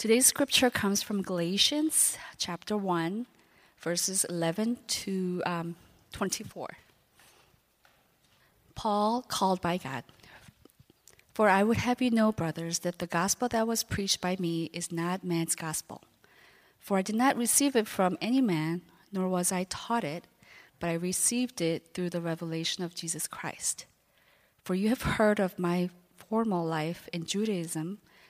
Today's scripture comes from Galatians chapter 1, verses 11 to um, 24. Paul, called by God. For I would have you know, brothers, that the gospel that was preached by me is not man's gospel. For I did not receive it from any man, nor was I taught it, but I received it through the revelation of Jesus Christ. For you have heard of my former life in Judaism,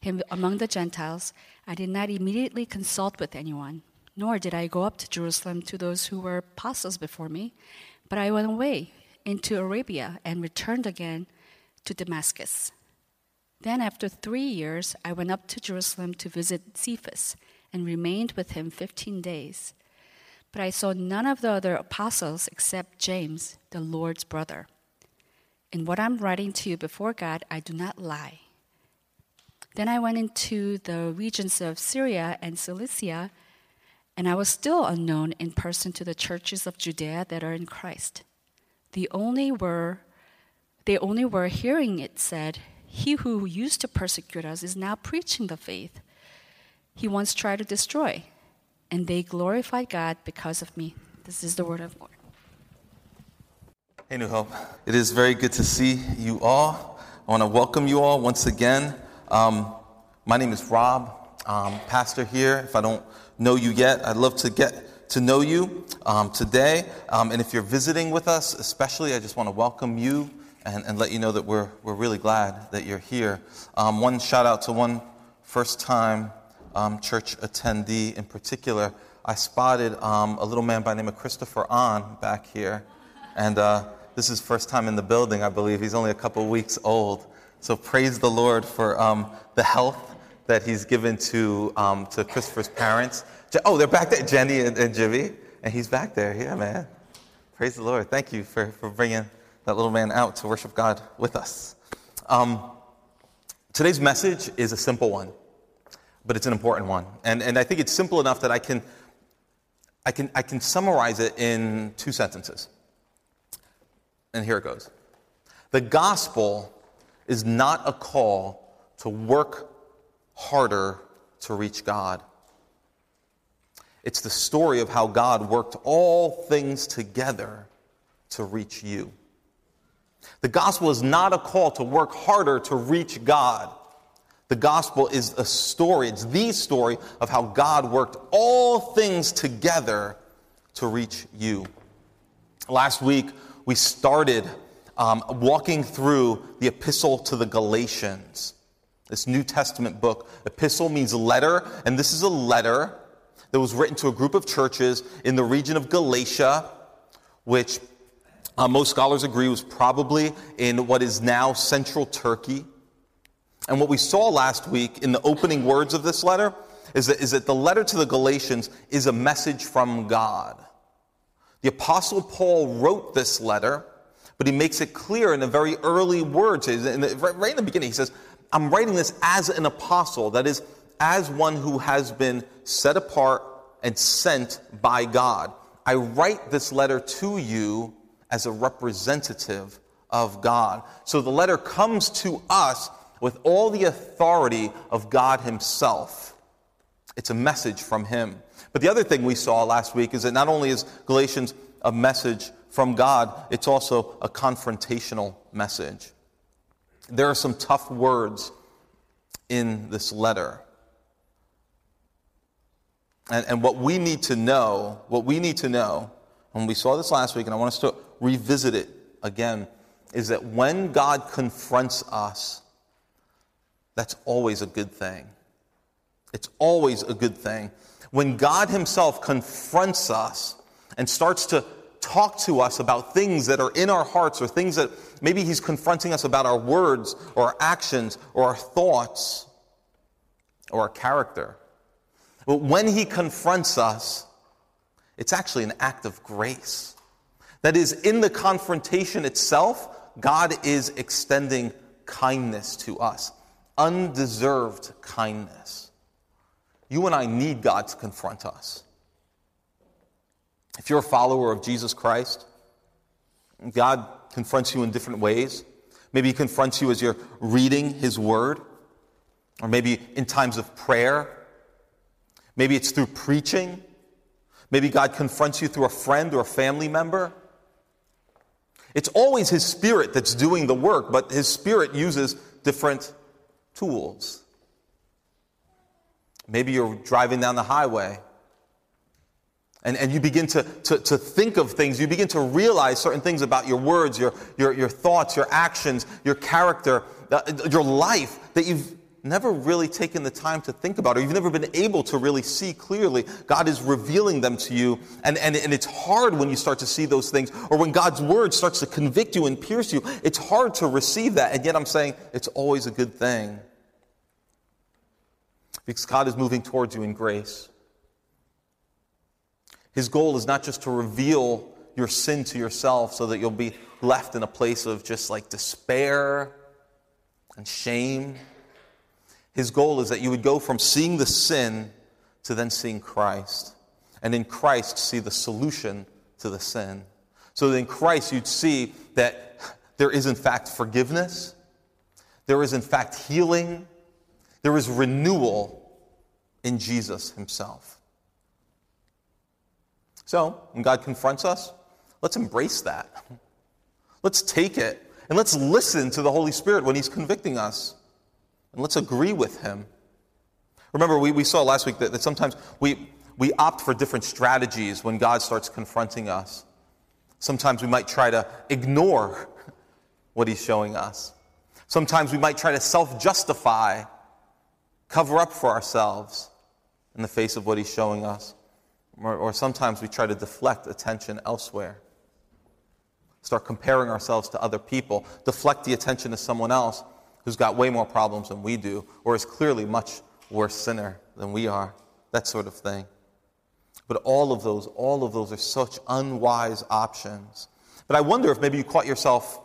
him among the Gentiles, I did not immediately consult with anyone, nor did I go up to Jerusalem to those who were apostles before me, but I went away into Arabia and returned again to Damascus. Then, after three years, I went up to Jerusalem to visit Cephas and remained with him fifteen days. But I saw none of the other apostles except James, the Lord's brother. In what I'm writing to you before God, I do not lie. Then I went into the regions of Syria and Cilicia, and I was still unknown in person to the churches of Judea that are in Christ. The only were, they only were hearing it said, He who used to persecute us is now preaching the faith he once tried to destroy, and they glorified God because of me. This is the word of Lord. Hey, New Hope. It is very good to see you all. I want to welcome you all once again. Um, my name is Rob, um, pastor here. If I don't know you yet, I'd love to get to know you um, today. Um, and if you're visiting with us, especially, I just want to welcome you and, and let you know that we're, we're really glad that you're here. Um, one shout out to one first time um, church attendee in particular. I spotted a little man by the name of Christopher On back here. And uh, this is first time in the building, I believe. He's only a couple weeks old. So praise the Lord for um, the health that He's given to, um, to Christopher's parents. Oh, they're back there, Jenny and, and Jimmy. And he's back there. Yeah, man. Praise the Lord. Thank you for, for bringing that little man out to worship God with us. Um, today's message is a simple one, but it's an important one. And, and I think it's simple enough that I can, I, can, I can summarize it in two sentences. And here it goes The gospel is not a call to work harder to reach God. It's the story of how God worked all things together to reach you. The gospel is not a call to work harder to reach God. The gospel is a story, it's the story of how God worked all things together to reach you. Last week, we started um, walking through the epistle to the Galatians, this New Testament book. Epistle means letter, and this is a letter that was written to a group of churches in the region of Galatia, which uh, most scholars agree was probably in what is now central Turkey. And what we saw last week in the opening words of this letter is that, is that the letter to the Galatians is a message from God. The Apostle Paul wrote this letter but he makes it clear in the very early words. In the, right in the beginning, he says, I'm writing this as an apostle, that is, as one who has been set apart and sent by God. I write this letter to you as a representative of God. So the letter comes to us with all the authority of God Himself. It's a message from Him. But the other thing we saw last week is that not only is Galatians a message from God, it's also a confrontational message. There are some tough words in this letter. And, and what we need to know, what we need to know, when we saw this last week, and I want us to revisit it again, is that when God confronts us, that's always a good thing. It's always a good thing. When God Himself confronts us and starts to talk to us about things that are in our hearts or things that maybe He's confronting us about our words or our actions or our thoughts or our character. But when he confronts us, it's actually an act of grace. That is, in the confrontation itself, God is extending kindness to us, undeserved kindness. You and I need God to confront us. If you're a follower of Jesus Christ, God confronts you in different ways. Maybe He confronts you as you're reading His Word, or maybe in times of prayer. Maybe it's through preaching. Maybe God confronts you through a friend or a family member. It's always His Spirit that's doing the work, but His Spirit uses different tools. Maybe you're driving down the highway and, and you begin to, to, to think of things. You begin to realize certain things about your words, your, your, your thoughts, your actions, your character, uh, your life that you've never really taken the time to think about, or you've never been able to really see clearly. God is revealing them to you. And, and, and it's hard when you start to see those things, or when God's word starts to convict you and pierce you. It's hard to receive that. And yet I'm saying it's always a good thing. Because God is moving towards you in grace. His goal is not just to reveal your sin to yourself so that you'll be left in a place of just like despair and shame his goal is that you would go from seeing the sin to then seeing Christ. And in Christ, see the solution to the sin. So that in Christ, you'd see that there is, in fact, forgiveness, there is, in fact, healing, there is renewal in Jesus himself. So, when God confronts us, let's embrace that. Let's take it and let's listen to the Holy Spirit when He's convicting us. And let's agree with him. Remember, we, we saw last week that, that sometimes we, we opt for different strategies when God starts confronting us. Sometimes we might try to ignore what he's showing us. Sometimes we might try to self justify, cover up for ourselves in the face of what he's showing us. Or, or, sometimes we try to deflect attention elsewhere. Start comparing ourselves to other people, deflect the attention to someone else who's got way more problems than we do, or is clearly much worse sinner than we are, that sort of thing. But all of those, all of those are such unwise options. But I wonder if maybe you caught yourself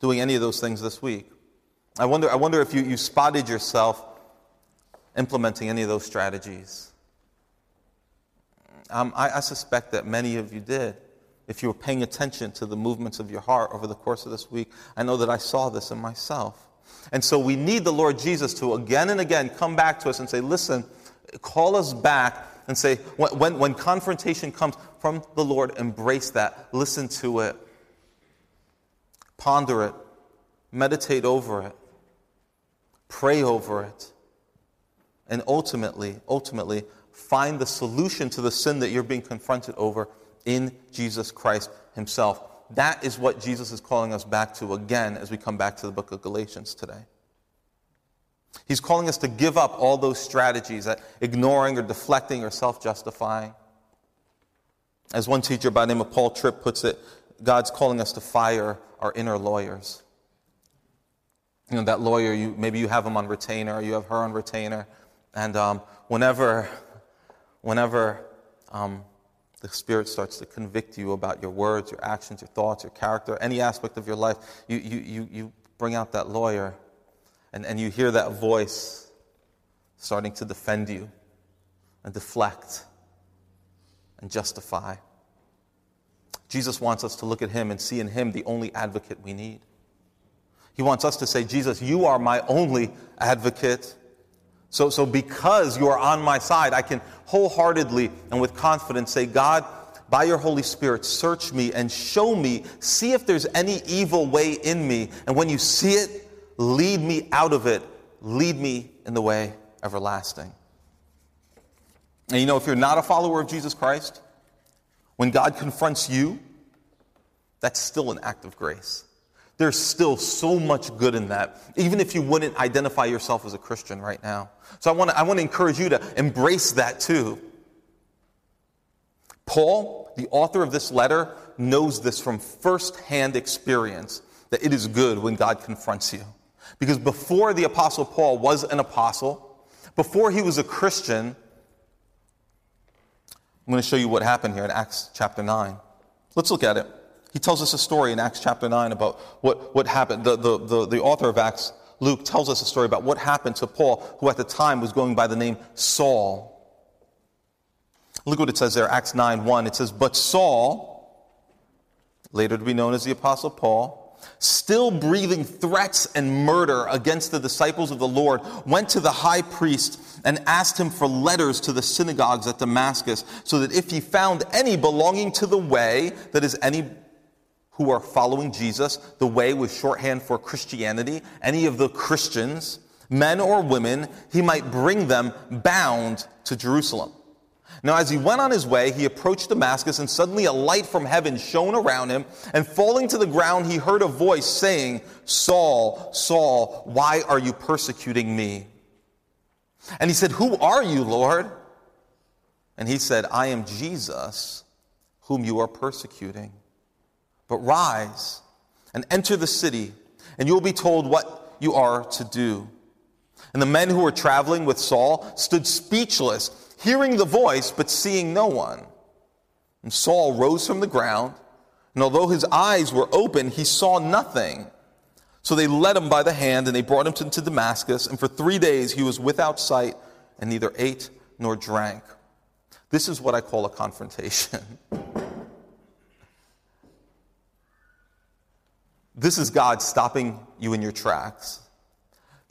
doing any of those things this week. I wonder, I wonder if you, you spotted yourself implementing any of those strategies. Um, I, I suspect that many of you did. If you were paying attention to the movements of your heart over the course of this week, I know that I saw this in myself. And so we need the Lord Jesus to again and again come back to us and say, listen, call us back and say, when, when, when confrontation comes from the Lord, embrace that, listen to it, ponder it, meditate over it, pray over it, and ultimately, ultimately, find the solution to the sin that you're being confronted over in Jesus Christ Himself. That is what Jesus is calling us back to again as we come back to the book of Galatians today. He's calling us to give up all those strategies that ignoring or deflecting or self justifying. As one teacher by the name of Paul Tripp puts it, God's calling us to fire our inner lawyers. You know, that lawyer, you, maybe you have him on retainer, you have her on retainer, and um, whenever, whenever um, the Spirit starts to convict you about your words, your actions, your thoughts, your character, any aspect of your life, you, you, you, you bring out that lawyer and, and you hear that voice starting to defend you and deflect and justify. Jesus wants us to look at him and see in him the only advocate we need. He wants us to say, Jesus, you are my only advocate. So, so because you are on my side, I can wholeheartedly and with confidence say, God, by your Holy Spirit, search me and show me, see if there's any evil way in me. And when you see it, lead me out of it, lead me in the way everlasting. And you know, if you're not a follower of Jesus Christ, when God confronts you, that's still an act of grace. There's still so much good in that, even if you wouldn't identify yourself as a Christian right now. So I want to, I want to encourage you to embrace that too. Paul, the author of this letter, knows this from firsthand experience that it is good when God confronts you. Because before the Apostle Paul was an apostle, before he was a Christian, I'm going to show you what happened here in Acts chapter 9. Let's look at it. He tells us a story in Acts chapter 9 about what, what happened. The, the, the, the author of Acts, Luke, tells us a story about what happened to Paul, who at the time was going by the name Saul. Look what it says there, Acts 9 1. It says, But Saul, later to be known as the Apostle Paul, still breathing threats and murder against the disciples of the Lord, went to the high priest and asked him for letters to the synagogues at Damascus, so that if he found any belonging to the way, that is, any who are following Jesus, the way was shorthand for Christianity, any of the Christians, men or women, he might bring them bound to Jerusalem. Now, as he went on his way, he approached Damascus, and suddenly a light from heaven shone around him. And falling to the ground, he heard a voice saying, Saul, Saul, why are you persecuting me? And he said, Who are you, Lord? And he said, I am Jesus, whom you are persecuting. But rise and enter the city, and you will be told what you are to do. And the men who were traveling with Saul stood speechless hearing the voice, but seeing no one. And Saul rose from the ground, and although his eyes were open, he saw nothing. So they led him by the hand, and they brought him to, Damascus, and for three days he was without sight, and neither ate nor drank. This is what I call a confrontation. this is God stopping you in your tracks.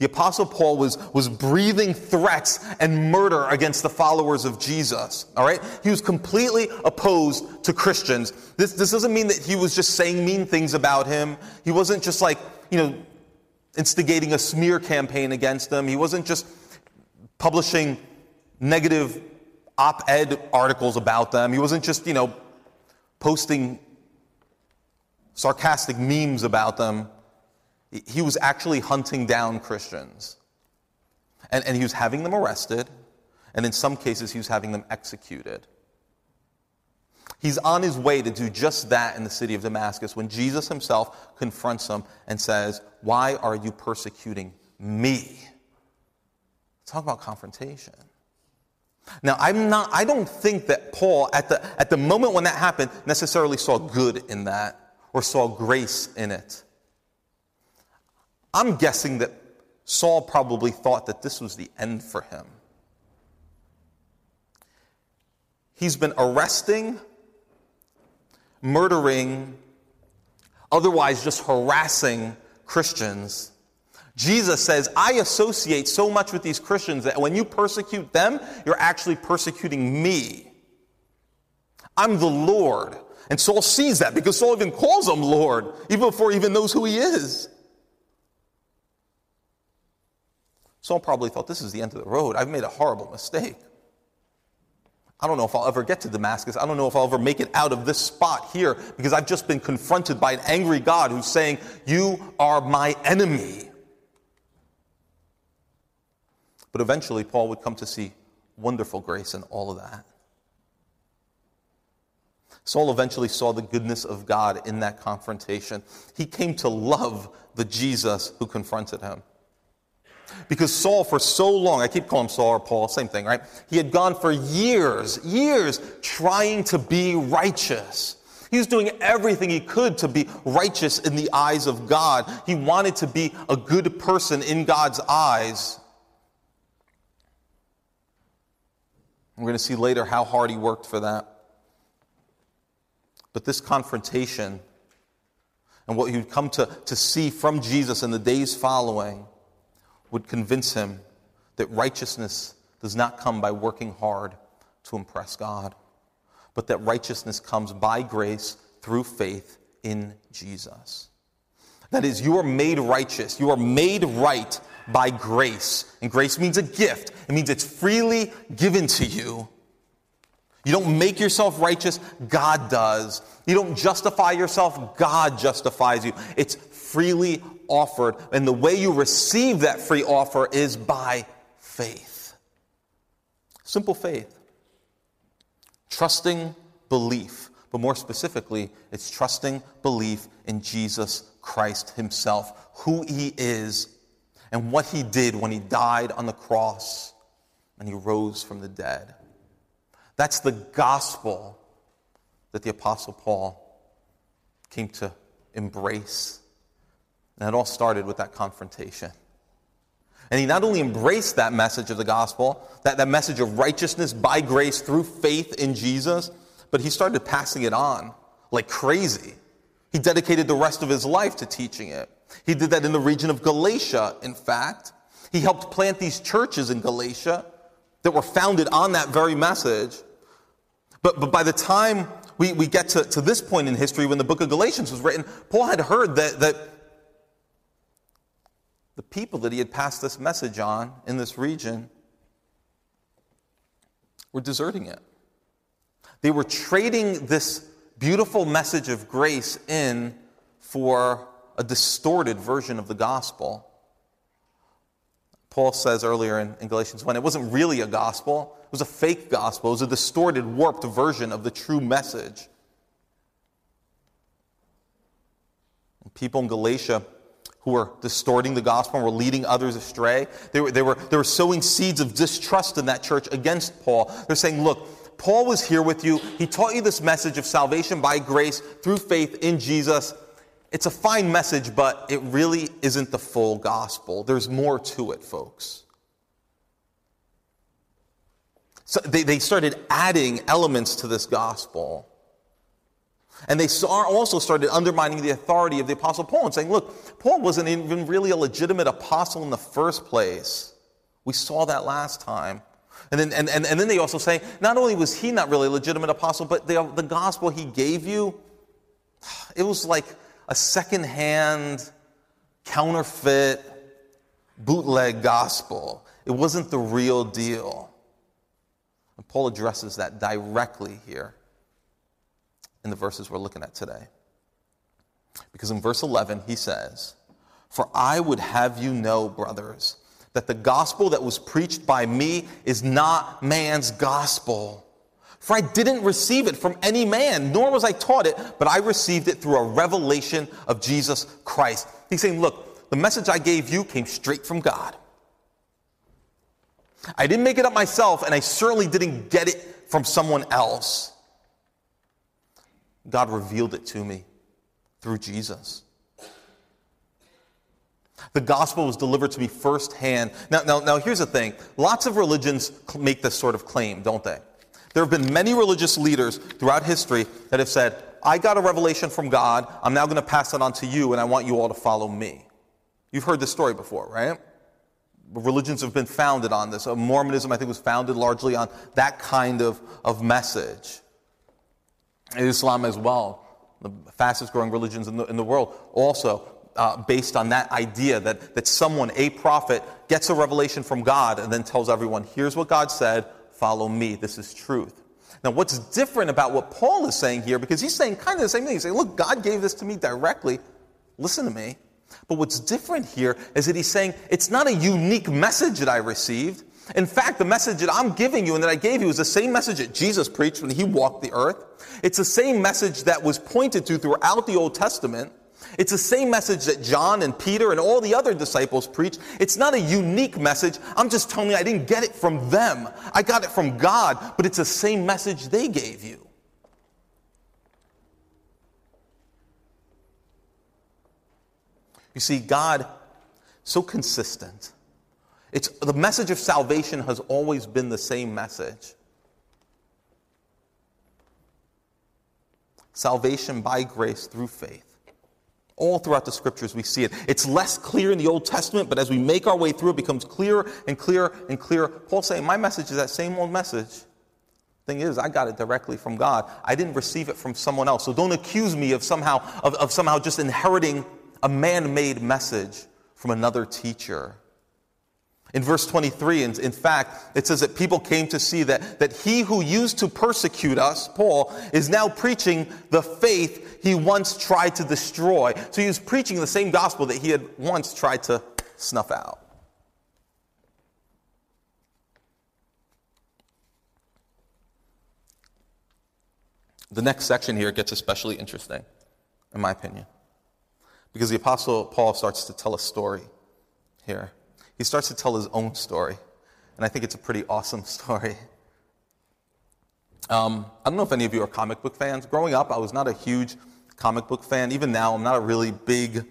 The Apostle Paul was, was breathing threats and murder against the followers of Jesus. All right? He was completely opposed to Christians. This, this doesn't mean that he was just saying mean things about him. He wasn't just like, you know, instigating a smear campaign against them. He wasn't just publishing negative op ed articles about them. He wasn't just, you know, posting sarcastic memes about them. He was actually hunting down Christians. And, and he was having them arrested, and in some cases, he was having them executed. He's on his way to do just that in the city of Damascus when Jesus himself confronts him and says, Why are you persecuting me? Talk about confrontation. Now, I'm not, I don't think that Paul, at the, at the moment when that happened, necessarily saw good in that or saw grace in it. I'm guessing that Saul probably thought that this was the end for him. He's been arresting, murdering, otherwise just harassing Christians. Jesus says, I associate so much with these Christians that when you persecute them, you're actually persecuting me. I'm the Lord. And Saul sees that because Saul even calls him Lord, even before he even knows who he is. Saul probably thought, this is the end of the road. I've made a horrible mistake. I don't know if I'll ever get to Damascus. I don't know if I'll ever make it out of this spot here because I've just been confronted by an angry God who's saying, You are my enemy. But eventually, Paul would come to see wonderful grace in all of that. Saul eventually saw the goodness of God in that confrontation. He came to love the Jesus who confronted him. Because Saul, for so long, I keep calling him Saul or Paul, same thing, right? He had gone for years, years trying to be righteous. He was doing everything he could to be righteous in the eyes of God. He wanted to be a good person in God's eyes. We're going to see later how hard he worked for that. But this confrontation and what he would come to, to see from Jesus in the days following would convince him that righteousness does not come by working hard to impress God, but that righteousness comes by grace through faith in Jesus. That is, you are made righteous. You are made right by grace. And grace means a gift, it means it's freely given to you. You don't make yourself righteous, God does. You don't justify yourself, God justifies you. It's freely offered. And the way you receive that free offer is by faith. Simple faith. Trusting belief. But more specifically, it's trusting belief in Jesus Christ Himself, who He is, and what He did when He died on the cross and He rose from the dead. That's the gospel that the Apostle Paul came to embrace. And it all started with that confrontation. And he not only embraced that message of the gospel, that, that message of righteousness by grace through faith in Jesus, but he started passing it on like crazy. He dedicated the rest of his life to teaching it. He did that in the region of Galatia, in fact. He helped plant these churches in Galatia that were founded on that very message. But, but by the time we, we get to, to this point in history, when the book of Galatians was written, Paul had heard that, that the people that he had passed this message on in this region were deserting it. They were trading this beautiful message of grace in for a distorted version of the gospel. Paul says earlier in, in, Galatians 1, it wasn't really a gospel, it was a fake gospel, it was a distorted, warped version of the true message. And people in Galatia who were distorting the gospel and were leading others astray. They were, they, were, they were sowing seeds of distrust in that church against Paul. They're saying, look, Paul was here with you. He taught you this message of salvation by grace through faith in Jesus. It's a fine message, but it really isn't the full gospel. There's more to it, folks. So they, they started adding elements to this gospel. And they also started undermining the authority of the Apostle Paul and saying, look, Paul wasn't even really a legitimate apostle in the first place. We saw that last time. And then, and, and, and then they also say, not only was he not really a legitimate apostle, but the, the gospel he gave you, it was like a secondhand, counterfeit, bootleg gospel. It wasn't the real deal. And Paul addresses that directly here in the verses we're looking at today. Because in verse 11, he says, For I would have you know, brothers, that the gospel that was preached by me is not man's gospel. For I didn't receive it from any man, nor was I taught it, but I received it through a revelation of Jesus Christ. He's saying, Look, the message I gave you came straight from God. I didn't make it up myself, and I certainly didn't get it from someone else. God revealed it to me through Jesus. The gospel was delivered to me firsthand. Now, now, now, here's the thing lots of religions make this sort of claim, don't they? There have been many religious leaders throughout history that have said, I got a revelation from God, I'm now going to pass it on to you, and I want you all to follow me. You've heard this story before, right? Religions have been founded on this. Mormonism, I think, was founded largely on that kind of, of message. Islam as well, the fastest growing religions in the, in the world, also uh, based on that idea that, that someone, a prophet, gets a revelation from God and then tells everyone, here's what God said, follow me, this is truth. Now, what's different about what Paul is saying here, because he's saying kind of the same thing. He's saying, look, God gave this to me directly, listen to me. But what's different here is that he's saying, it's not a unique message that I received. In fact, the message that I'm giving you and that I gave you is the same message that Jesus preached when he walked the earth. It's the same message that was pointed to throughout the Old Testament. It's the same message that John and Peter and all the other disciples preached. It's not a unique message. I'm just telling you, I didn't get it from them. I got it from God, but it's the same message they gave you. You see, God, so consistent it's, the message of salvation has always been the same message. Salvation by grace through faith. All throughout the scriptures, we see it. It's less clear in the Old Testament, but as we make our way through, it becomes clearer and clearer and clearer. Paul's saying, My message is that same old message. Thing is, I got it directly from God. I didn't receive it from someone else. So don't accuse me of somehow, of, of somehow just inheriting a man made message from another teacher. In verse 23, in, in fact, it says that people came to see that, that he who used to persecute us, Paul, is now preaching the faith he once tried to destroy. So he was preaching the same gospel that he had once tried to snuff out. The next section here gets especially interesting, in my opinion, because the Apostle Paul starts to tell a story here he starts to tell his own story. And I think it's a pretty awesome story. Um, I don't know if any of you are comic book fans. Growing up, I was not a huge comic book fan. Even now, I'm not a really big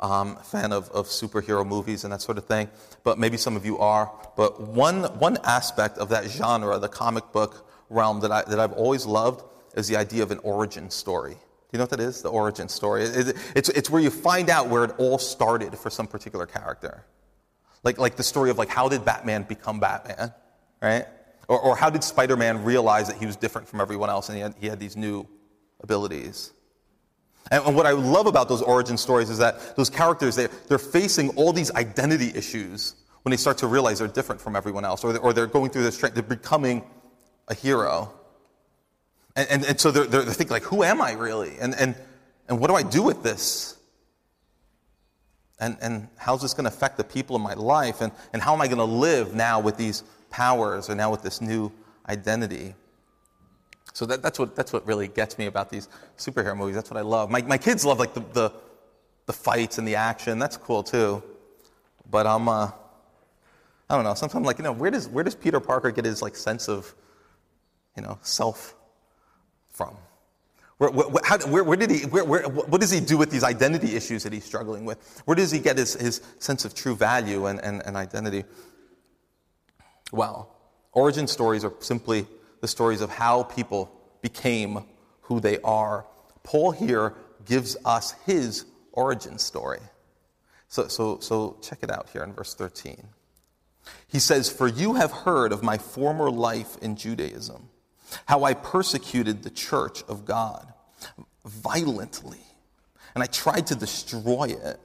um, fan of, of superhero movies and that sort of thing, but maybe some of you are. But one, one aspect of that genre, the comic book realm, that, I, that I've always loved is the idea of an origin story. Do you know what that is? The origin story. It, it, it's, it's where you find out where it all started for some particular character. Like, like the story of like how did Batman become Batman, right? Or, or how did Spider-Man realize that he was different from everyone else and he had, he had these new abilities? And what I love about those origin stories is that those characters, they're, they're facing all these identity issues when they start to realize they're different from everyone else, or they're, or they're going through this, they're becoming a hero. And, and, and so they're, they're, thinking, like, who am I really? And, and, and what do I do with this? And, and how's this going to affect the people in my life? And, and how am I going to live now with these powers or now with this new identity? So that, that's, what, that's what really gets me about these superhero movies. That's what I love. My, my kids love like the, the, the fights and the action. That's cool too. But I'm, uh, I don't know. Sometimes like, you know, where does, where does Peter Parker get his like sense of, you know, self from? Where, where, how, where, where did he, what does he do with these identity issues that he's struggling with? Where does he get his, his sense of true value and, and, and identity? Well, origin stories are simply the stories of how people became who they are. Paul here gives us his origin story. So, so, so check it out here in verse 13. He says, For you have heard of my former life in Judaism, how I persecuted the church of God violently, and I tried to destroy it.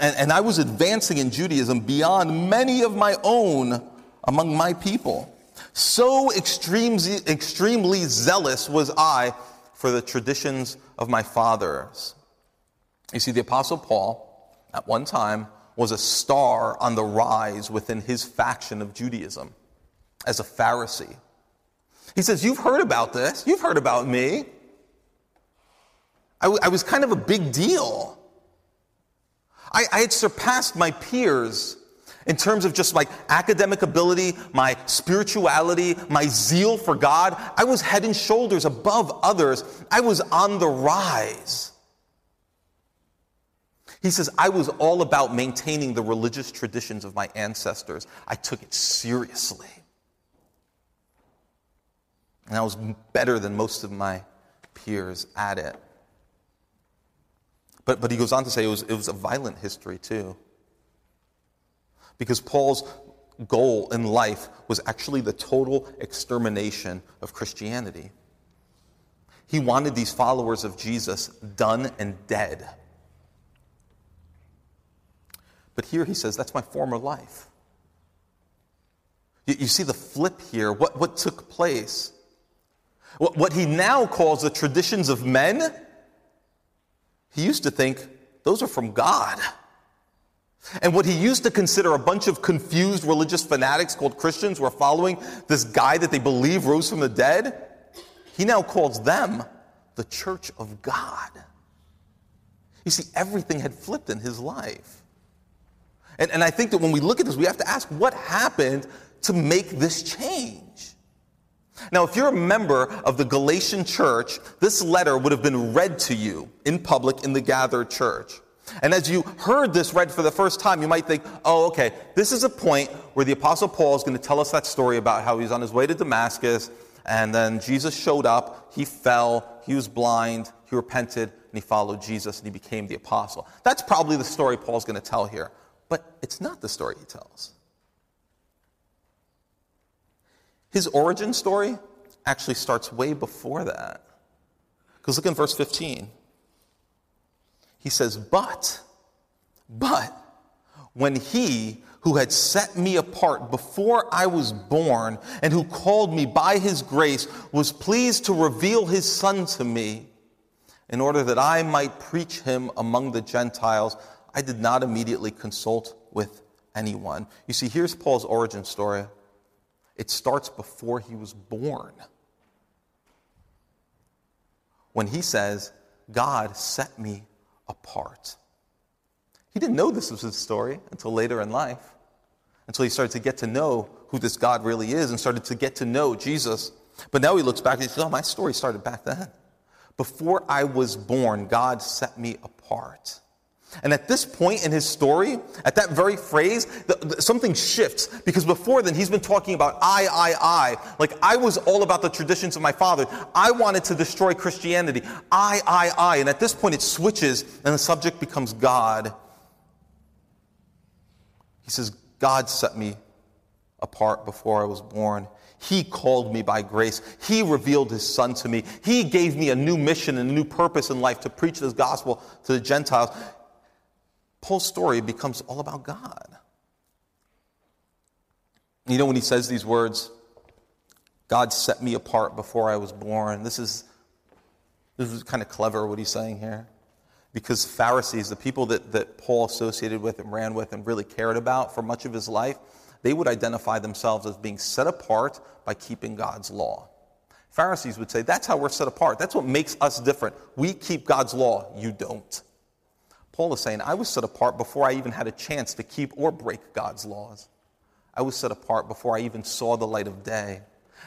And, and I was advancing in Judaism beyond many of my own among my people. So extremely, extremely zealous was I for the traditions of my fathers. You see, the Apostle Paul, at one time, was a star on the rise within his faction of Judaism as a Pharisee. He says, You've heard about this. You've heard about me. I, w- I was kind of a big deal. I, I had surpassed my peers in terms of just my academic ability, my spirituality, my zeal for God, I was head and shoulders above others. I was on the rise. He says, I was all about maintaining the religious traditions of my ancestors. I took it seriously. And I was better than most of my peers at it. But, but he goes on to say it was, it was a violent history, too. Because Paul's goal in life was actually the total extermination of Christianity. He wanted these followers of Jesus done and dead. But here he says, That's my former life. You, you see the flip here, what, what took place. What, he now calls the traditions of men, he used to think those are from God. And what he used to consider a bunch of confused religious fanatics called Christians were following this guy that they believe rose from the dead, he now calls them the church of God. You see, everything had flipped in his life. And, and I think that when we look at this, we have to ask what happened to make this change? Now, if you're a member of the Galatian church, this letter would have been read to you in public in the gathered church. And as you heard this read for the first time, you might think, oh, okay, this is a point where the Apostle Paul is going to tell us that story about how he's on his way to Damascus, and then Jesus showed up, he fell, he was blind, he repented, and he followed Jesus, and he became the apostle. That's probably the story Paul's going to tell here. But it's not the story he tells. His origin story actually starts way before that. Because look in verse 15. He says, But, but, when he who had set me apart before I was born and who called me by his grace was pleased to reveal his son to me in order that I might preach him among the Gentiles, I did not immediately consult with anyone. You see, here's Paul's origin story. It starts before he was born. When he says, God set me apart. He didn't know this was his story until later in life, until he started to get to know who this God really is and started to get to know Jesus But now he looks back and he says, Oh, my story started back then. Before I was born, God set me apart. And at this point in his story, at that very phrase, the, the, something shifts because before then he's been talking about I, I, I. Like I was all about the traditions of my father. I wanted to destroy Christianity. I, I, I. And at this point it switches and the subject becomes God. He says, God set me apart before I was born. He called me by grace. He revealed his son to me. He gave me a new mission and a new purpose in life to preach this gospel to the Gentiles. Paul's story becomes all about God. You know, when he says these words, God set me apart before I was born, this is, this is kind of clever what he's saying here. Because Pharisees, the people that, that Paul associated with and ran with and really cared about for much of his life, they would identify themselves as being set apart by keeping God's law. Pharisees would say, That's how we're set apart. That's what makes us different. We keep God's law, you don't. Paul is saying, I was set apart before I even had a chance to keep or break God's laws. I was set apart before I even saw the light of day.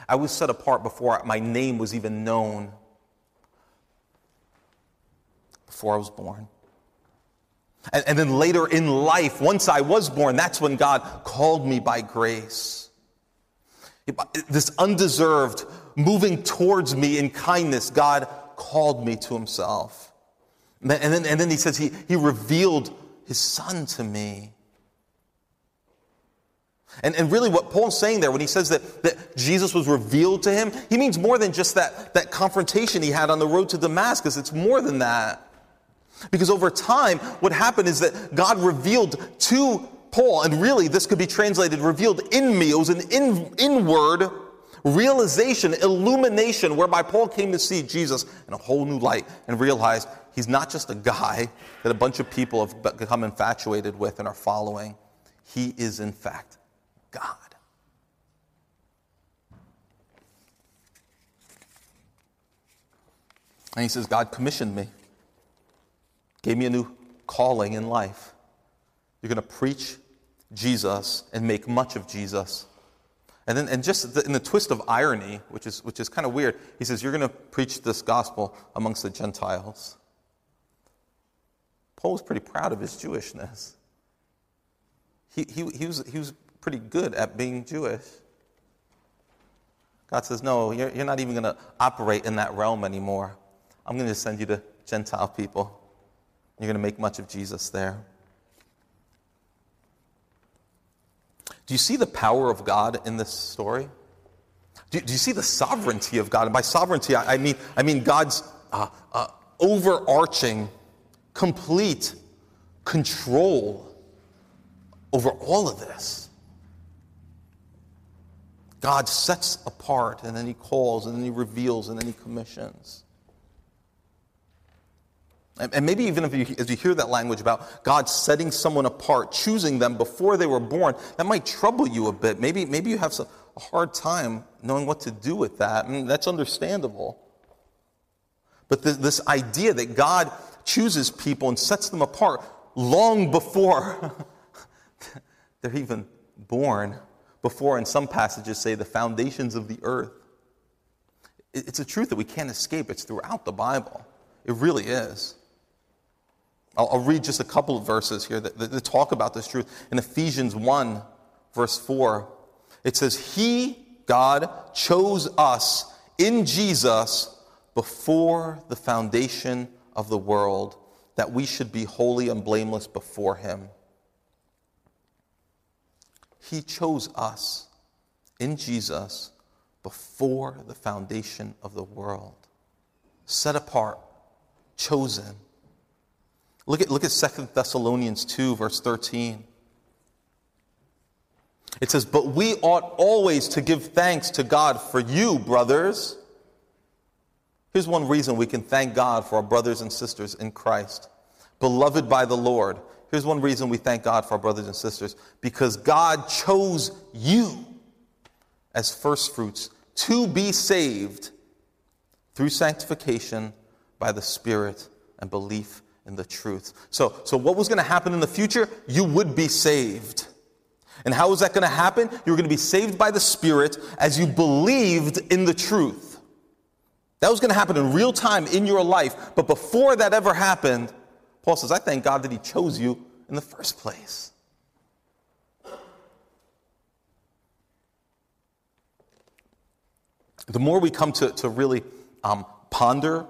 I was set apart before my name was even known, before I was born. And, and, then later in life, once I was born, that's when God called me by grace. This undeserved moving towards me in kindness, God called me to Himself. And then, and then he says, he, he revealed his son to me. And, and really, what Paul's saying there when he says that, that Jesus was revealed to him, he means more than just that, that confrontation he had on the road to Damascus. It's more than that. Because over time, what happened is that God revealed to Paul, and really, this could be translated revealed in me. It was an in, inward realization, illumination, whereby Paul came to see Jesus in a whole new light and realized he's not just a guy that a bunch of people have become infatuated with and are following. He is, in fact, God. And he says, God commissioned me, gave me a new calling in life. You're going to preach Jesus and make much of Jesus. And then, and just the, in the twist of irony, which is, which is kind of weird, he says, You're going to preach this gospel amongst the Gentiles. Paul was pretty proud of his Jewishness. He, he, he, was, he was pretty good at being Jewish. God says, No, you're, you're not even going to operate in that realm anymore. I'm going to send you to Gentile people. You're going to make much of Jesus there. Do you see the power of God in this story? Do, do you see the sovereignty of God? And by sovereignty, I, I mean, I mean God's uh, uh, overarching, complete control over all of this. God sets apart, and then He calls, and then He reveals, and then He commissions. And maybe even if you, as you hear that language about God setting someone apart, choosing them before they were born, that might trouble you a bit. Maybe, maybe you have a hard time knowing what to do with that. I mean, that's understandable. But this, this idea that God chooses people and sets them apart long before they're even born, before, in some passages, say the foundations of the earth. It's a truth that we can't escape. It's throughout the Bible. It really is. I'll, I'll read just a couple of verses here that, that, that talk about this truth. In Ephesians 1, verse 4, it says, He, God, chose us in Jesus before the foundation of the world that we should be holy and blameless before Him. He chose us in Jesus before the foundation of the world, set apart, chosen Look at, look at 2 Thessalonians 2, verse 13. It says, But we ought always to give thanks to God for you, brothers. Here's one reason we can thank God for our brothers and sisters in Christ. Beloved by the Lord. Here's one reason we thank God for our brothers and sisters because God chose you as firstfruits to be saved through sanctification by the Spirit and belief in the truth. So, so what was going to happen in the future? You would be saved. And how was that going to happen? You were going to be saved by the Spirit as you believed in the truth. That was going to happen in real time in your life. But before that ever happened, Paul says, I thank God that He chose you in the first place. The more we come to, to really um, ponder,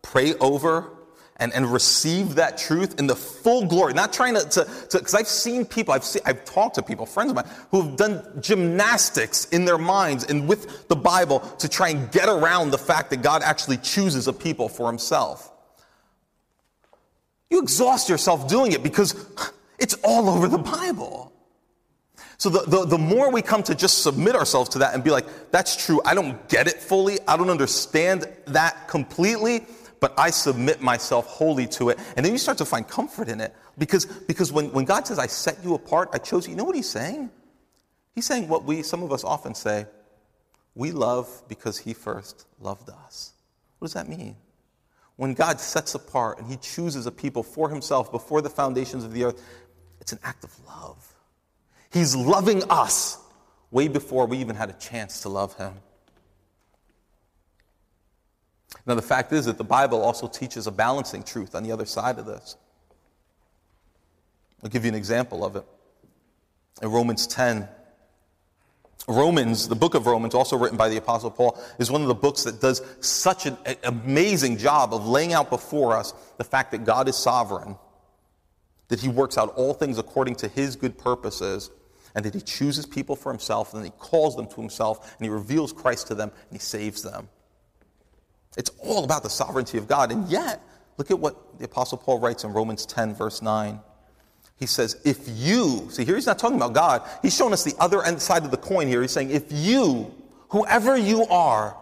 pray over, and, and receive that truth in the full glory. Not trying to, because I've seen people, I've, seen, I've talked to people, friends of mine, who have done gymnastics in their minds and with the Bible to try and get around the fact that God actually chooses a people for himself. You exhaust yourself doing it because it's all over the Bible. So the, the, the, more we come to just submit ourselves to that and be like, that's true, I don't get it fully, I don't understand that completely, but I submit myself wholly to it. And then you start to find comfort in it. Because, because when, when God says, I set you apart, I chose you, you know what he's saying? He's saying what we, some of us often say, we love because he first loved us. What does that mean? When God sets apart and he chooses a people for himself before the foundations of the earth, it's an act of love. He's loving us way before we even had a chance to love him. Now, the fact is that the Bible also teaches a balancing truth on the other side of this. I'll give you an example of it. In Romans 10, Romans, the book of Romans, also written by the Apostle Paul, is one of the books that does such an amazing job of laying out before us the fact that God is sovereign, that He works out all things according to His good purposes, and that He chooses people for Himself, and then He calls them to Himself, and He reveals Christ to them, and He saves them. It's all about the sovereignty of God. And yet, look at what the Apostle Paul writes in Romans 10, verse 9. He says, If you, see, here he's not talking about God, he's showing us the other end side of the coin here. He's saying, If you, whoever you are,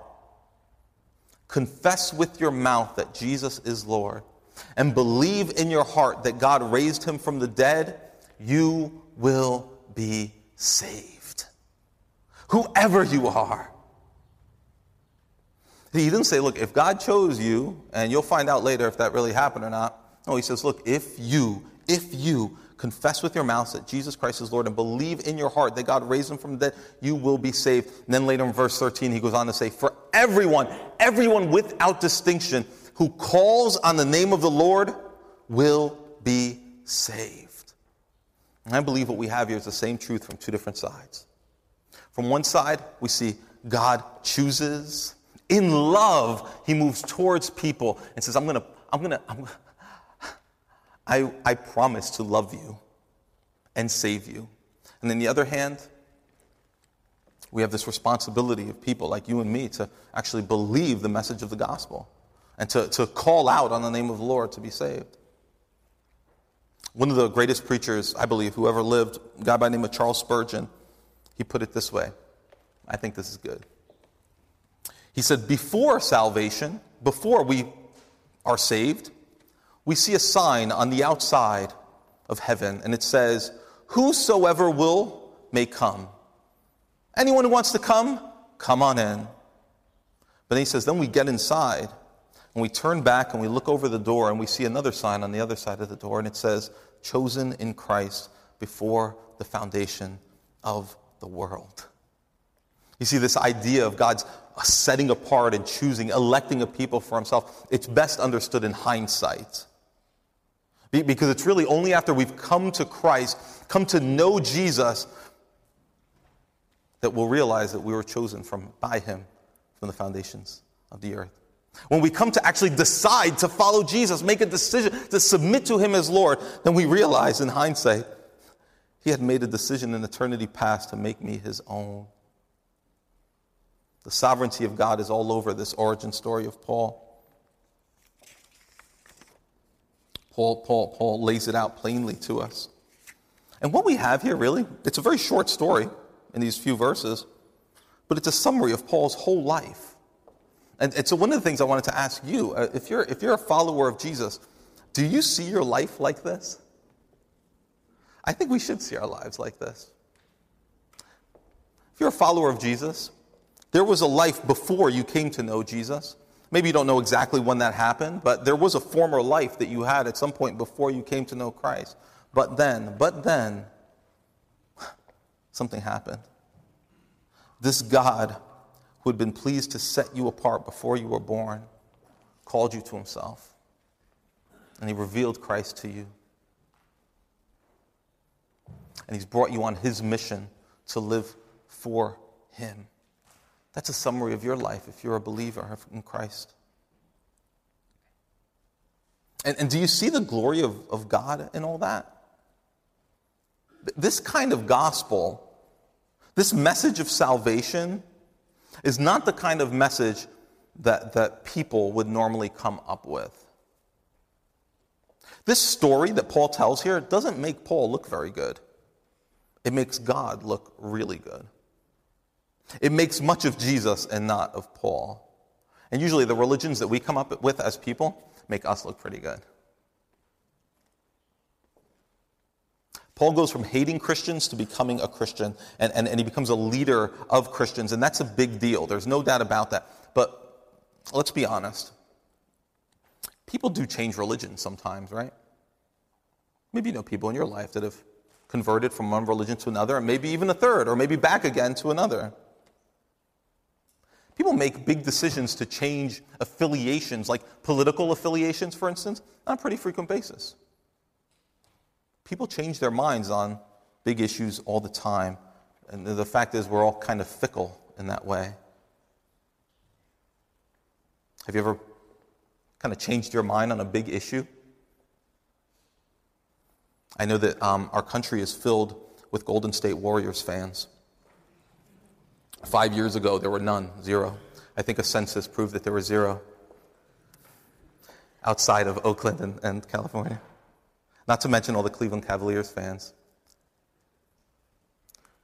confess with your mouth that Jesus is Lord and believe in your heart that God raised him from the dead, you will be saved. Whoever you are. He didn't say, look, if God chose you, and you'll find out later if that really happened or not. No, he says, look, if you, if you confess with your mouth that Jesus Christ is Lord and believe in your heart that God raised him from the dead, you will be saved. And then later in verse 13, he goes on to say, For everyone, everyone without distinction who calls on the name of the Lord will be saved. And I believe what we have here is the same truth from two different sides. From one side, we see God chooses in love, he moves towards people and says, I'm going to, I'm going to, I, I promise to love you and save you. And on the other hand, we have this responsibility of people like you and me to actually believe the message of the gospel and to, to call out on the name of the Lord to be saved. One of the greatest preachers, I believe, who ever lived, a guy by the name of Charles Spurgeon, he put it this way. I think this is good. He said, before salvation, before we are saved, we see a sign on the outside of heaven, and it says, Whosoever will may come. Anyone who wants to come, come on in. But then he says, then we get inside, and we turn back and we look over the door, and we see another sign on the other side of the door, and it says, Chosen in Christ before the foundation of the world. You see, this idea of God's uh, setting apart and choosing, electing a people for himself, it's best understood in hindsight. Because it's really only after we've come to Christ, come to know Jesus, that we'll realize that we were chosen from, by him from the foundations of the earth. When we come to actually decide to follow Jesus, make a decision to submit to him as Lord, then we realize in hindsight, he had made a decision in eternity past to make me his own. The sovereignty of God is all over this origin story of Paul. Paul, Paul, Paul lays it out plainly to us. And what we have here, really, it's a very short story in these few verses, but it's a summary of Paul's whole life. And, and so, one of the things I wanted to ask you uh, if, you're, if you're a follower of Jesus, do you see your life like this? I think we should see our lives like this. If you're a follower of Jesus, there was a life before you came to know Jesus. Maybe you don't know exactly when that happened, but there was a former life that you had at some point before you came to know Christ. But then, but then, something happened. This God, who had been pleased to set you apart before you were born, called you to himself. And he revealed Christ to you. And he's brought you on his mission to live for him. That's a summary of your life if you're a believer in Christ. And, and do you see the glory of, of God in all that? This kind of gospel, this message of salvation, is not the kind of message that, that people would normally come up with. This story that Paul tells here doesn't make Paul look very good. It makes God look really good. It makes much of Jesus and not of Paul. And usually the religions that we come up with as people make us look pretty good. Paul goes from hating Christians to becoming a Christian, and, and, and he becomes a leader of Christians, and that's a big deal. There's no doubt about that. But let's be honest. People do change religion sometimes, right? Maybe you know people in your life that have converted from one religion to another, and maybe even a third, or maybe back again to another. People make big decisions to change affiliations, like political affiliations, for instance, on a pretty frequent basis. People change their minds on big issues all the time. And the fact is, we're all kind of fickle in that way. Have you ever kind of changed your mind on a big issue? I know that um, our country is filled with Golden State Warriors fans. Five years ago, there were none, zero. I think a census proved that there were zero outside of Oakland and, and California. Not to mention all the Cleveland Cavaliers fans.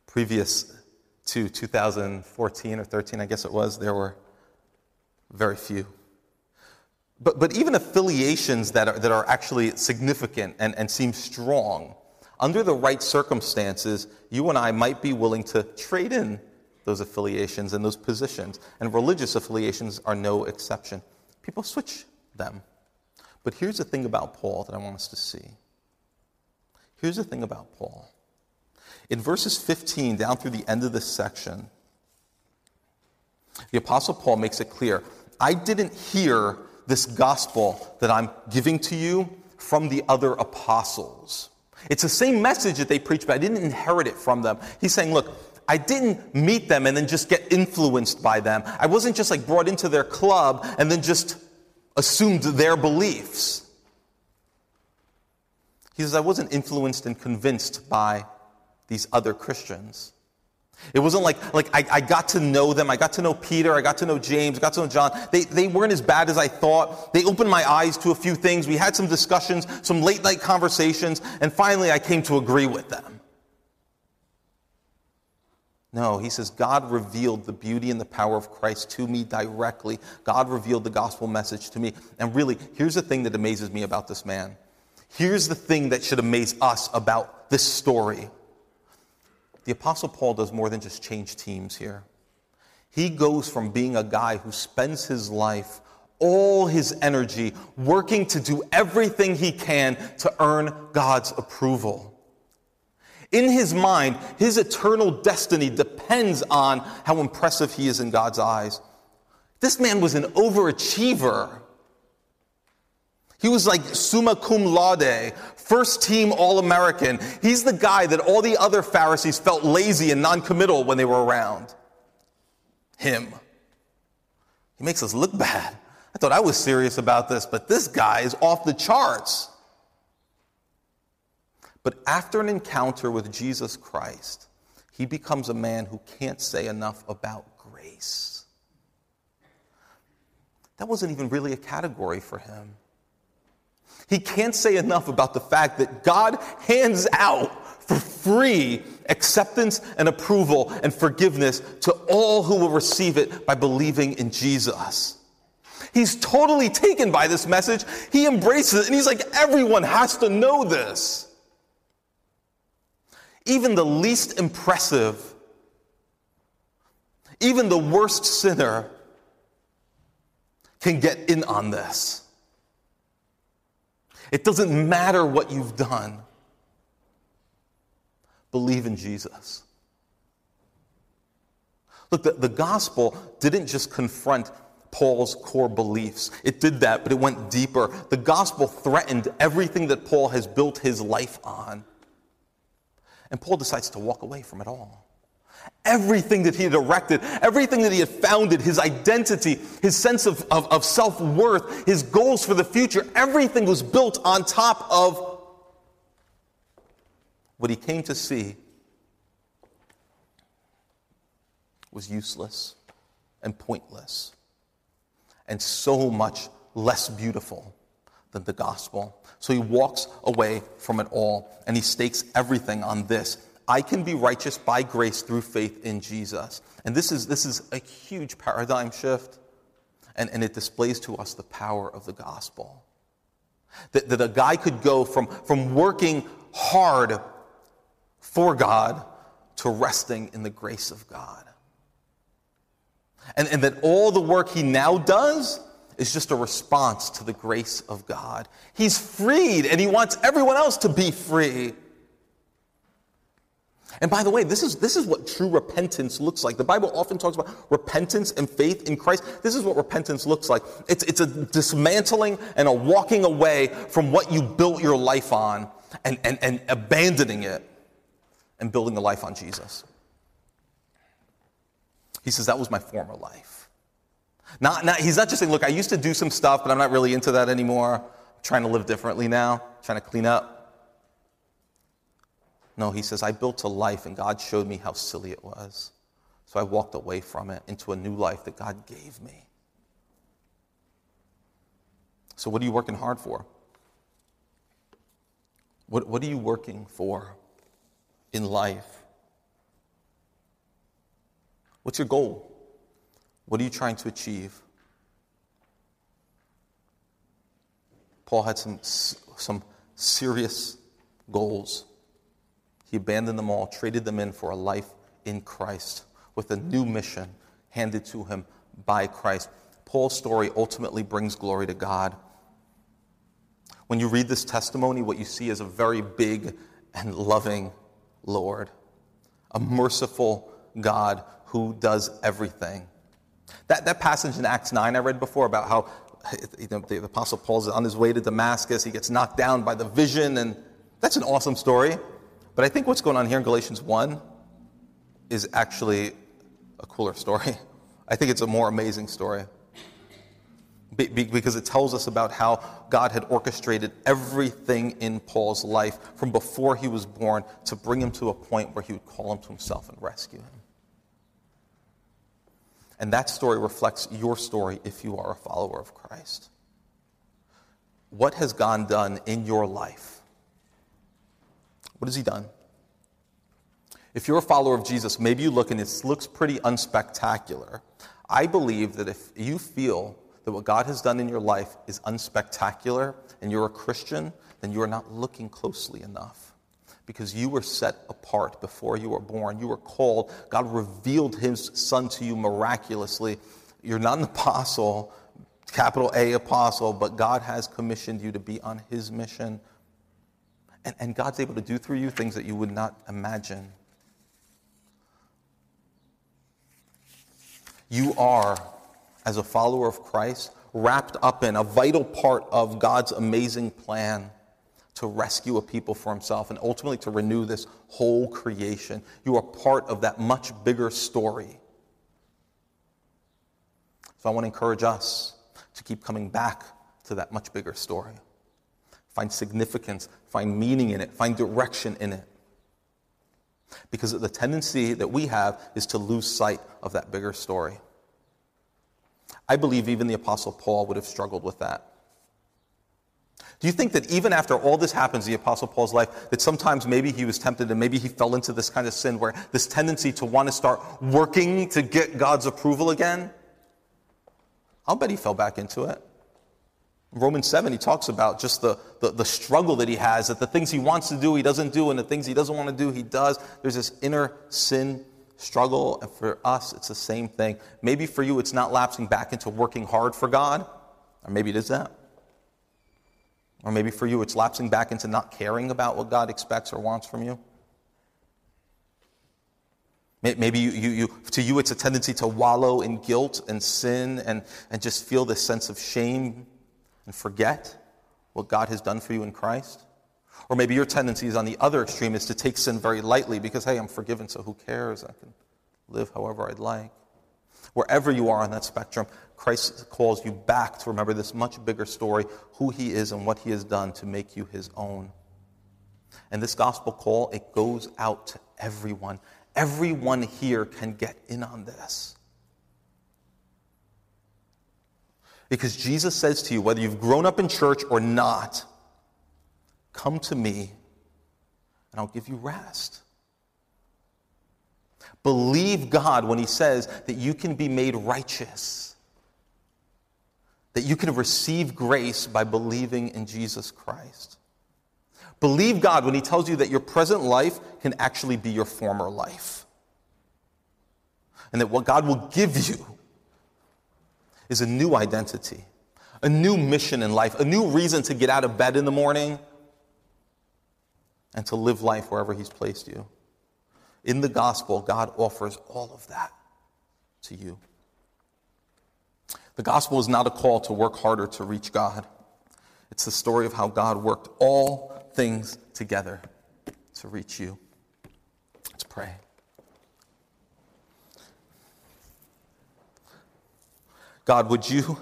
Previous to 2014 or 13, I guess it was, there were very few. But, but even affiliations that are, that are actually significant and, and seem strong, under the right circumstances, you and I might be willing to trade in those affiliations and those positions. And religious affiliations are no exception. People switch them. But here's the thing about Paul that I want us to see. Here's the thing about Paul. In verses 15 down through the end of this section, the Apostle Paul makes it clear I didn't hear this gospel that I'm giving to you from the other apostles. It's the same message that they preach, but I didn't inherit it from them. He's saying, look, I didn't meet them and then just get influenced by them. I wasn't just like brought into their club and then just assumed their beliefs. He says, I wasn't influenced and convinced by these other Christians. It wasn't like, like I, I, got to know them. I got to know Peter. I got to know James. I got to know John. They, they weren't as bad as I thought. They opened my eyes to a few things. We had some discussions, some late night conversations, and finally I came to agree with them. No, he says, God revealed the beauty and the power of Christ to me directly. God revealed the gospel message to me. And really, here's the thing that amazes me about this man. Here's the thing that should amaze us about this story. The Apostle Paul does more than just change teams here. He goes from being a guy who spends his life, all his energy, working to do everything he can to earn God's approval. In his mind, his eternal destiny depends on how impressive he is in God's eyes. This man was an overachiever. He was like summa cum laude, first team All American. He's the guy that all the other Pharisees felt lazy and non-committal when they were around. Him. He makes us look bad. I thought I was serious about this, but this guy is off the charts. But after an encounter with Jesus Christ, he becomes a man who can't say enough about grace. That wasn't even really a category for him. He can't say enough about the fact that God hands out for free acceptance and approval and forgiveness to all who will receive it by believing in Jesus. He's totally taken by this message. He embraces it and he's like, everyone has to know this. Even the least impressive, even the worst sinner can get in on this. It doesn't matter what you've done. Believe in Jesus. Look, the, the gospel didn't just confront Paul's core beliefs. It did that, but it went deeper. The gospel threatened everything that Paul has built his life on. And Paul decides to walk away from it all. Everything that he had erected, everything that he had founded, his identity, his sense of, of, of self worth, his goals for the future, everything was built on top of what he came to see was useless and pointless and so much less beautiful than the gospel. So he walks away from it all and he stakes everything on this. I can be righteous by grace through faith in Jesus. And this is, this is a huge paradigm shift, and, and it displays to us the power of the gospel. That, that a guy could go from, from working hard for God to resting in the grace of God. And, and that all the work he now does is just a response to the grace of God. He's freed and he wants everyone else to be free. And by the way, this is, this is what true repentance looks like. The Bible often talks about repentance and faith in Christ. This is what repentance looks like it's, it's a dismantling and a walking away from what you built your life on and, and, and abandoning it and building a life on Jesus. He says, That was my former life. Not, not, he's not just saying, Look, I used to do some stuff, but I'm not really into that anymore. I'm trying to live differently now, trying to clean up. No, he says, I built a life and God showed me how silly it was. So I walked away from it into a new life that God gave me. So, what are you working hard for? What, what are you working for in life? What's your goal? What are you trying to achieve? Paul had some, some serious goals. He abandoned them all, traded them in for a life in Christ with a new mission handed to him by Christ. Paul's story ultimately brings glory to God. When you read this testimony, what you see is a very big and loving Lord, a merciful God who does everything. That, that passage in Acts 9 I read before about how you know, the Apostle Paul's on his way to Damascus. He gets knocked down by the vision, and that's an awesome story. But I think what's going on here in Galatians 1 is actually a cooler story. I think it's a more amazing story because it tells us about how God had orchestrated everything in Paul's life from before he was born to bring him to a point where he would call him to himself and rescue him. And that story reflects your story if you are a follower of Christ. What has God done in your life? What has He done? If you're a follower of Jesus, maybe you look and it looks pretty unspectacular. I believe that if you feel that what God has done in your life is unspectacular and you're a Christian, then you are not looking closely enough because you were set apart before you were born. You were called. God revealed his son to you miraculously. You're not an apostle, capital A apostle, but God has commissioned you to be on his mission. And, and God's able to do through you things that you would not imagine. You are, as a follower of Christ, wrapped up in a vital part of God's amazing plan to rescue a people for himself and ultimately to renew this whole creation. You are part of that much bigger story. So I want to encourage us to keep coming back to that much bigger story. Find significance, find meaning in it, find direction in it. Because the tendency that we have is to lose sight of that bigger story. I believe even the Apostle Paul would have struggled with that. Do you think that even after all this happens in the Apostle Paul's life, that sometimes maybe he was tempted and maybe he fell into this kind of sin where this tendency to want to start working to get God's approval again? I'll bet he fell back into it. Romans 7, he talks about just the, the, the, struggle that he has, that the things he wants to do, he doesn't do, and the things he doesn't want to do, he does. There's this inner sin struggle, and for us, it's the same thing. Maybe for you, it's not lapsing back into working hard for God, or maybe it is that. Or maybe for you, it's lapsing back into not caring about what God expects or wants from you. Maybe you, you, you, to you it's a tendency to wallow in guilt and sin and, and just feel this sense of shame and forget what God has done for you in Christ. Or maybe your tendency is on the other extreme is to take sin very lightly because, hey, I'm forgiven, so who cares? I can live however I'd like. Wherever you are on that spectrum, Christ calls you back to remember this much bigger story who he is and what he has done to make you his own. And this gospel call, it goes out to everyone. Everyone here can get in on this. Because Jesus says to you, whether you've grown up in church or not, come to me and I'll give you rest. Believe God when He says that you can be made righteous, that you can receive grace by believing in Jesus Christ. Believe God when He tells you that your present life can actually be your former life. And that what God will give you is a new identity, a new mission in life, a new reason to get out of bed in the morning and to live life wherever He's placed you. In the gospel, God offers all of that to you. The gospel is not a call to work harder to reach God. It's the story of how God worked all things together to reach you. Let's pray. God, would you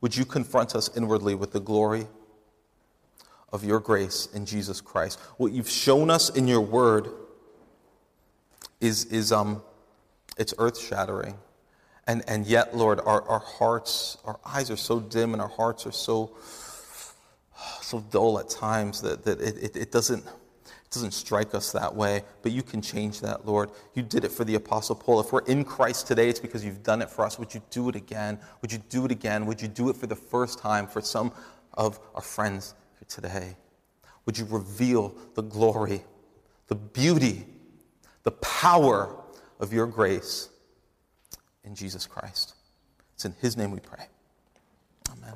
would you confront us inwardly with the glory of your grace in Jesus Christ. What you've shown us in your word is, is um, it's earth shattering. And, and yet, Lord, our, our hearts, our eyes are so dim and our hearts are so, so dull at times that, that it, it, it doesn't, it doesn't strike us that way. But you can change that, Lord. You did it for the Apostle Paul. If we're in Christ today, it's because you've done it for us. Would you do it again? Would you do it again? Would you do it for the first time for some of our friends today. Would you reveal the glory, the beauty, the power of your grace in Jesus Christ. It's in His name we pray. Amen.